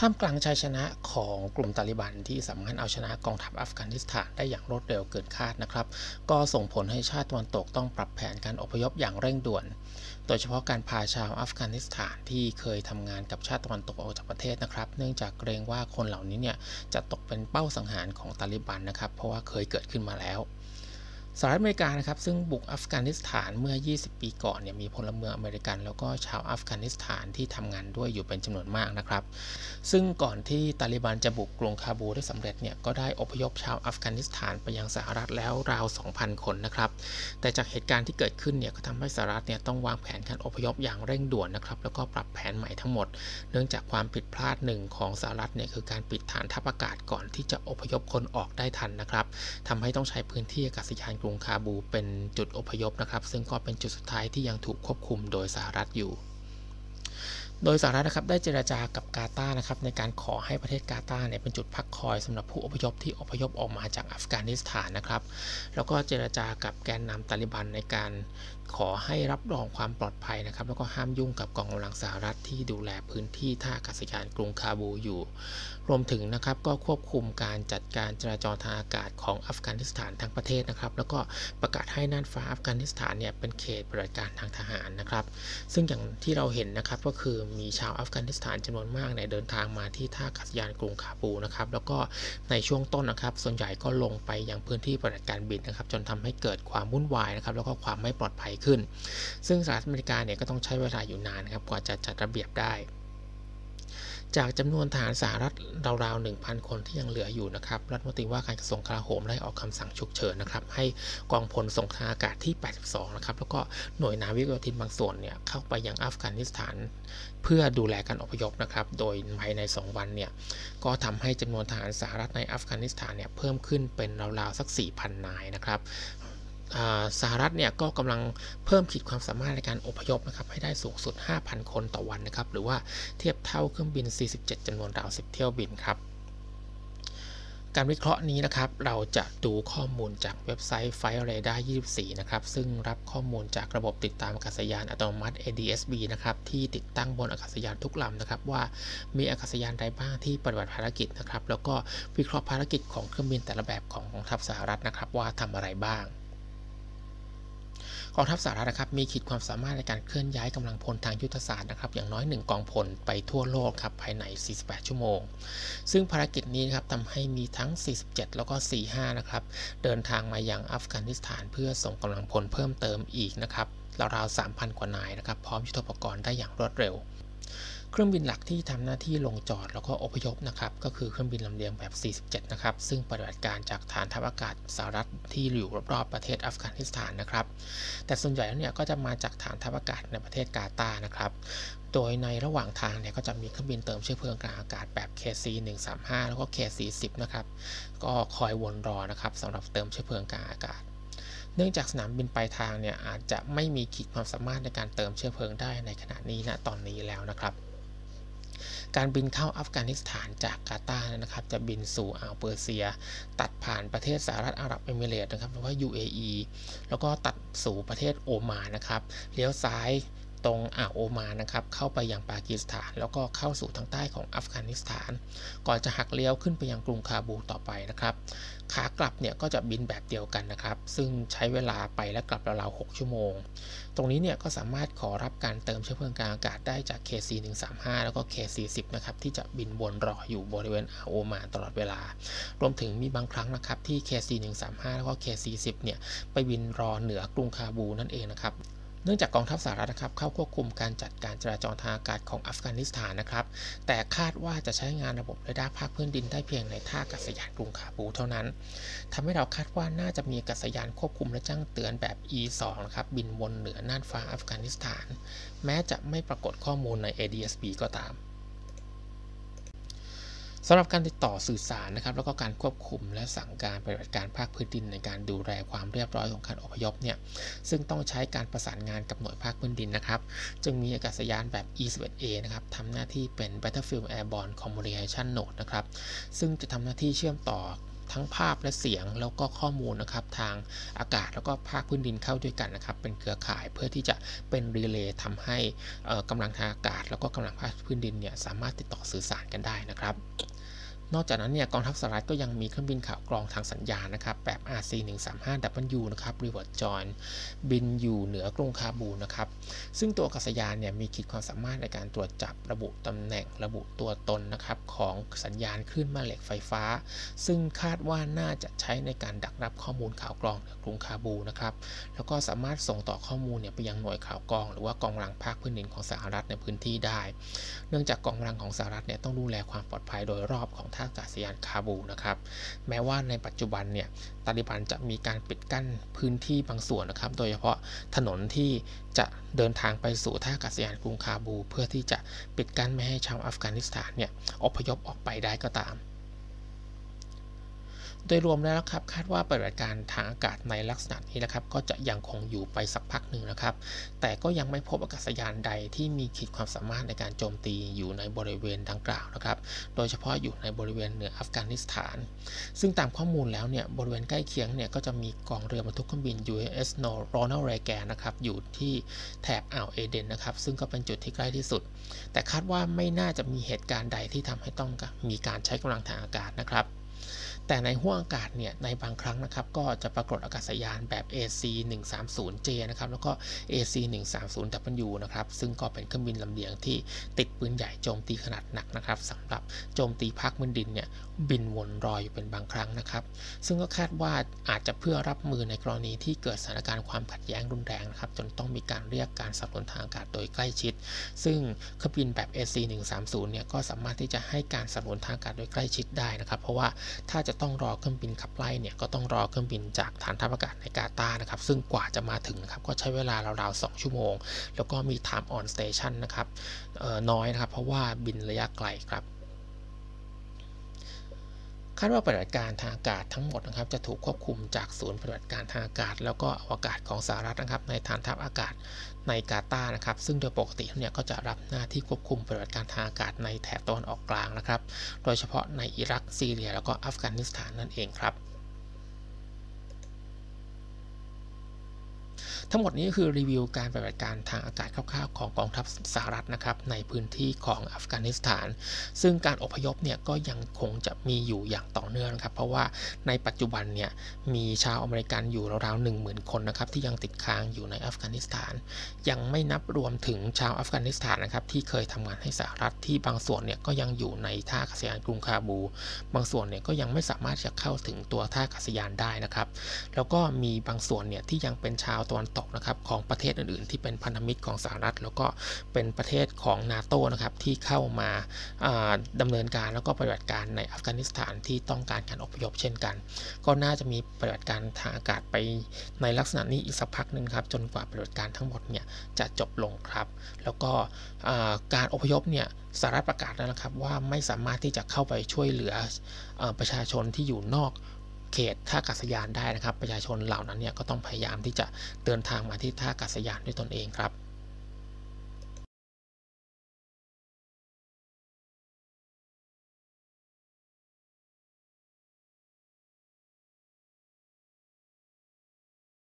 ท่ามกลางชัยชนะของกลุ่มตาลิบันที่สามารถเอาชนะกองทัพอัฟกานิสถานได้อย่างรวดเร็วเกินคาดนะครับ ก็ส่งผลให้ชาติตะวันตกต้องปรับแผนการอพยพอย่างเร่งด่วน โดยเฉพาะการพาชาวอัฟกานิสถานที่เคยทำงานกับชาติตะวันตกออกจากประเทศนะครับ เนื่องจากเกรงว่าคนเหล่านี้เนี่ยจะตกเป็นเป้าสังหารของตาลิบันนะครับ เพราะว่าเคยเกิดขึ้นมาแล้ว สหรัฐอเมริกานะครับซึ่งบุกอัฟกานิสถานเมื่อ 20 ปีก่อนเนี่ยมีพลเมืองอเมริกัน แล้วก็ชาวอัฟกานิสถานที่ทำงานด้วยอยู่เป็นจำนวนมากนะครับ ซึ่งก่อนที่ตาลิบันจะบุกกรุงคาบูได้สำเร็จเนี่ยก็ได้อพยพชาวอัฟกานิสถานไปยังสหรัฐแล้วราว 2,000 คนนะครับ แต่จากเหตุการณ์ที่เกิดขึ้นเนี่ยก็ทำให้สหรัฐเนี่ยต้องวางแผนการอพยพอย่างเร่งด่วนนะครับแล้วก็ปรับแผนใหม่ทั้งหมด เนื่องจากความผิดพลาดหนึ่งของสหรัฐเนี่ยคือการปิดฐานทัพอากาศก่อนที่จะอพยพคนออกได้ทันนะครับทำให้ต้องใช้พื้นที่อากาศยานกรุงคาบูเป็นจุดอพยพนะครับ ซึ่งก็เป็นจุดสุดท้ายที่ยังถูกควบคุมโดยสหรัฐอยู่ โดยสหรัฐนะครับได้เจราจากับกาตาร์นะครับในการขอให้ประเทศกาตาร์เนี่ยเป็นจุดพักคอยสำหรับผู้อพยพที่อพยพออกมาจากอัฟกานิสถานนะครับ แล้วก็เจราจากับแกนนำตาลิบันในการ ขอให้รับรองความปลอดภัยนะครับ แล้วก็ห้ามยุ่งกับกองกำลังสหรัฐที่ดูแลพื้นที่ท่าอากาศยานกรุงคาบูอยู่ รวมถึงนะครับก็ควบคุมการจัดการจราจรทางอากาศของอัฟกานิสถานทั้งประเทศนะครับ แล้วก็ประกาศให้น่านฟ้าอัฟกานิสถานเนี่ยเป็นเขตปฏิบัติการทางทหารนะครับ ซึ่งอย่างที่เราเห็นนะครับก็คือมีชาวอัฟกานิสถานจำนวนมากเนี่ยเดินทางมาที่ท่าอากาศยานกรุงคาบูนะครับแล้วก็ในช่วงต้นนะครับ ส่วนใหญ่ก็ลงไปยังพื้นที่ปฏิบัติการบินนะครับ จนทำให้เกิดความวุ่นวายนะครับแล้วก็ความไม่ปลอดภัยขึ้น ซึ่งสหรัฐอเมริกาเนี่ยก็ต้องใช้เวลาอยู่นานนะครับกว่าจะจัดระเบียบได้ จากจำนวนทหารสหรัฐราวๆ 1,000 คนที่ยังเหลืออยู่นะครับ รัฐมนตรีว่าการกระทรวงกลาโหมได้ออกคำสั่งฉุกเฉินนะครับ ให้กองพลส่งทางอากาศที่ 82 นะครับ แล้วก็หน่วยนาวิกโยธินบางส่วนเนี่ยเข้าไปยังอัฟกานิสถานเพื่อดูแลการอพยพนะครับ โดยภายใน 2 วันเนี่ย ก็ทำให้จำนวนทหารสหรัฐในอัฟกานิสถานเนี่ยเพิ่มขึ้นเป็นราวๆสัก 4,000 นายนะครับ สหรัฐเนี่ยก็กำลังเพิ่มขีดความสามารถในการอพยพนะครับให้ได้สูงสุด 5,000 คนต่อวันนะครับหรือว่าเทียบเท่าเครื่องบิน 47จำนวนราว 10 เที่ยวบินครับการวิเคราะห์นี้นะครับ เราจะดูข้อมูลจากเว็บไซต์ Fire Radar 24 นะครับ ซึ่งรับข้อมูลจากระบบติดตามอากาศยานอัตโนมัติ ADSB นะครับ ที่ติดตั้งบนอากาศยานทุกลำนะครับ ว่ามีอากาศยานใดบ้างที่ปฏิบัติภารกิจนะครับ แล้วก็วิเคราะห์ภารกิจของเครื่องบินแต่ละแบบของกองทัพสหรัฐนะครับ ว่าทำอะไรบ้าง กองทัพสหรัฐนะครับมีขีดความสามารถในการเคลื่อนย้ายกำลังพลทางยุทธศาสตร์นะครับอย่างน้อย 1 กองพลไปทั่วโลกครับภายใน 48 ชั่วโมง ซึ่งภารกิจนี้นครับทำให้มีทั้ง 47 แล้วก็ 45 นะครับเดินทางมายังอัฟกานิสถาน เพื่อส่งกำลังพลเพิ่มเติมอีกนะครับราวๆ3,000 กว่านายนะครับพร้อมยุทโธปกรณ์ได้อย่างรวดเร็ว เครื่องบินหลักที่ทำหน้าที่ลงจอดแล้วก็อพยพนะครับก็คือเครื่องบินลำเลียงแบบ 47 นะครับ ซึ่งปฏิบัติการจากฐานทัพอากาศสหรัฐที่อยู่รอบๆประเทศอัฟกานิสถานนะครับ แต่ส่วนใหญ่แล้วเนี่ยก็จะมาจากฐานทัพอากาศในประเทศกาตาร์นะครับโดยในระหว่างทางเนี่ยก็จะมีเครื่องบินเติมเชื้อเพลิงกลางอากาศแบบ KC 135แล้วก็ KC 10นะครับก็คอยวนรอนะครับสำหรับเติมเชื้อเพลิงกลางอากาศเนื่องจากสนามบินปลายทางเนี่ยอาจจะไม่มีขีดความสามารถในการเติมเชื้อเพลิงได้ในขณะนี้ณตอนนี้แล้วนะครับ การบินเข้าอัฟกานิสถานจากกาตาร์นะครับ จะบินสู่อ่าวเปอร์เซีย ตัดผ่านประเทศสหรัฐอาหรับเอมิเรตนะครับหรือว่า UAE แล้วก็ตัดสู่ประเทศโอมานนะครับเลี้ยวซ้าย ตรงอ่าวโอมานนะครับเข้าไปยังปากีสถาน แล้วก็เข้าสู่ทางใต้ของอัฟกานิสถาน ก่อนจะหักเลี้ยวขึ้นไปยังกรุงคาบูต่อไปนะครับขากลับเนี่ยก็จะบินแบบเดียวกันนะครับ ซึ่งใช้เวลาไปและกลับราวๆ6ชั่วโมง ตรงนี้เนี่ยก็สามารถขอรับการเติมเชื้อเพลิงกลางอากาศได้จาก KC 135แล้วก็ KC 10นะครับที่จะบินวนรออยู่บริเวณอ่าวโอมานตลอดเวลา รวมถึงมีบางครั้งนะครับที่ KC 135แล้วก็ KC 10เนี่ยไปบินรอเหนือกรุงคาบูนั่นเองนะครับ เนื่องจากกองทัพสหรัฐนะครับเข้าควบคุมการจัดการจราจรทางอากาศของอัฟกานิสถานนะครับ แต่คาดว่าจะใช้งานระบบเรดาร์ภาคพื้นดินได้เพียงในท่าอากาศยานกรุงคาบูเท่านั้นทำให้เราคาดว่าน่าจะมีอากาศยานควบคุมและแจ้งเตือนแบบ E2 นะครับบินวนเหนือน่านฟ้าอัฟกานิสถาน แม้จะไม่ปรากฏข้อมูลใน ADSB ก็ตาม สำหรับการติดต่อสื่อสารนะครับ แล้วก็การควบคุมและสั่งการปฏิบัติการภาคพื้นดินในการดูแลความเรียบร้อยของการอพยพเนี่ยซึ่งต้องใช้การประสานงานกับหน่วยภาคพื้นดินนะครับ จึงมีอากาศยานแบบ E11A นะครับทำหน้าที่เป็น Battlefield Airborne Communication Node นะครับ ซึ่งจะทำหน้าที่เชื่อมต่อทั้งภาพและเสียงแล้วก็ข้อมูลนะครับ ทางอากาศแล้วก็ภาคพื้นดินเข้าด้วยกันนะครับ เป็นเครือข่ายเพื่อที่จะเป็นรีเลย์ทำให้กำลังทางอากาศ แล้วก็กำลังภาคพื้นดินเนี่ยสามารถติดต่อสื่อสารกันได้นะครับ นอกจากนั้นเนี่ยกองทัพสหรัฐก็ยังมีเครื่องบินข่าวกรองทางสัญญาณนะครับแบบ RC-135W นะครับ Reward Joint บินอยู่เหนือกรุงคาบูนะครับ ซึ่งตัวอากาศยานเนี่ยมีขีดความสามารถในการตรวจจับระบุตำแหน่งระบุตัวตนนะครับของสัญญาณคลื่นแม่เหล็กไฟฟ้า ซึ่งคาดว่าน่าจะใช้ในการดักรับข้อมูลข่าวกรองเหนือกรุงคาบูนะครับแล้วก็สามารถส่งต่อข้อมูลเนี่ยไปยังหน่วยข่าวกรอง หรือว่ากองกำลังภาคพื้นดินของสหรัฐในพื้นที่ได้ เนื่องจากกองกำลังของสหรัฐเนี่ยต้องดูแลความปลอดภัยโดยรอบของท่าอากาศยานคาบูนะครับ แม้ว่าในปัจจุบันเนี่ยตาลิบันจะมีการปิดกั้นพื้นที่บางส่วนนะครับ โดยเฉพาะถนนที่จะเดินทางไปสู่ท่าอากาศยานกรุงคาบู เพื่อที่จะปิดกั้นไม่ให้ชาวอัฟกานิสถานเนี่ยอพยพออกไปได้ก็ตาม โดยรวมแล้วครับคาดว่าปฏิบัติการทางอากาศในลักษณะนี้นะครับ ก็จะยังคงอยู่ไปสักพักหนึ่งนะครับ แต่ก็ยังไม่พบอากาศยานใดที่มีขีดความสามารถในการโจมตีอยู่ในบริเวณดังกล่าวนะครับ โดยเฉพาะอยู่ในบริเวณเหนืออัฟกานิสถาน ซึ่งตามข้อมูลแล้วเนี่ยบริเวณใกล้เคียงเนี่ยก็จะมีกองเรือบรรทุกเครื่องบิน USS Ronald Reagan นะครับอยู่ที่แถบอ่าวเอเดนนะครับ ซึ่งก็เป็นจุดที่ใกล้ที่สุด แต่คาดว่าไม่น่าจะมีเหตุการณ์ใดที่ทำให้ต้องมีการใช้กำลังทางอากาศนะครับ แต่ในห้วงอากาศเนี่ยในบางครั้งนะครับก็จะปรากฏอากาศยานแบบ AC 130J นะครับแล้วก็ AC 130W นะครับซึ่งก็เป็นเครื่องบินลำเลียงที่ติดปืนใหญ่โจมตีขนาดหนักนะครับสำหรับโจมตีภาคพื้นดินเนี่ยบินวนรอยอยู่เป็นบางครั้งนะครับ ซึ่งก็คาดว่าอาจจะเพื่อรับมือในกรณีที่เกิดสถานการณ์ความขัดแย้งรุนแรงนะครับจนต้องมีการเรียกการสับสนทางอากาศโดยใกล้ชิด ซึ่งเครื่องบินแบบ AC 130เนี่ยก็สามารถที่จะให้การสับสนทางอากาศโดยใกล้ชิดได้นะครับ เพราะว่าถ้าจะต้องรอเครื่องบินขับไล่เนี่ยก็ต้องรอเครื่องบินจากฐานทัพอากาศในกาตาร์นะครับซึ่งกว่าจะมาถึงนะครับก็ใช้เวลาราวๆ2ชั่วโมง แล้วก็มี time on station นะครับน้อยนะครับเพราะว่าบินระยะไกลครับ คาดว่าปฏิบัติการทางอากาศทั้งหมดนะครับจะถูกควบคุมจากศูนย์ปฏิบัติการทางอากาศ แล้วก็อวกาศของสหรัฐนะครับ ในฐานทัพอากาศในกาตาร์นะครับ ซึ่งโดยปกติเนี่ยก็จะรับหน้าที่ควบคุมปฏิบัติการทางอากาศในแถบตะวันออกกลางนะครับ โดยเฉพาะในอิรักซีเรีย แล้วก็อัฟกานิสถานนั่นเองครับ ทั้งหมดนี้คือรีวิวการปฏิบัติการทางอากาศคร่าวๆของกองทัพสหรัฐนะครับในพื้นที่ของอัฟกานิสถาน ซึ่งการอพยพเนี่ยก็ยังคงจะมีอยู่อย่างต่อเนื่องนะครับ เพราะว่าในปัจจุบันเนี่ยมีชาวอเมริกันอยู่ราวๆหนึ่งหมื่นคนนะครับที่ยังติดค้างอยู่ในอัฟกานิสถาน ยังไม่นับรวมถึงชาวอัฟกานิสถานนะครับที่เคยทำงานให้สหรัฐที่บางส่วนเนี่ยก็ยังอยู่ในท่าอากาศยานกรุงคาบูล บางส่วนเนี่ยก็ยังไม่สามารถจะเข้าถึงตัวท่าอากาศยานได้นะครับ แล้วก็มีบางส่วนเนี่ยที่ยังเป็นชาวตะวันตกนะครับของประเทศอื่นๆ ที่เป็นพันธมิตรของสหรัฐ แล้วก็เป็นประเทศของนาโตนะครับที่เข้ามาดำเนินการแล้วก็ปฏิบัติการในอัฟกานิสถานที่ต้องการการอพยพเช่นกัน ก็น่าจะมีปฏิบัติการทางอากาศไปในลักษณะนี้อีกสักพักหนึ่งครับจนกว่าปฏิบัติการทั้งหมดเนี่ยจะจบลงครับ แล้วก็การอพยพเนี่ยสหรัฐประกาศแล้วนะครับว่าไม่สามารถที่จะเข้าไปช่วยเหลือประชาชนที่อยู่นอก เขตท่าอากาศยานได้นะครับ ประชาชนเหล่านั้นเนี่ยก็ต้องพยายามที่จะเดินทางมาที่ท่าอากาศยานด้วยตนเองครับ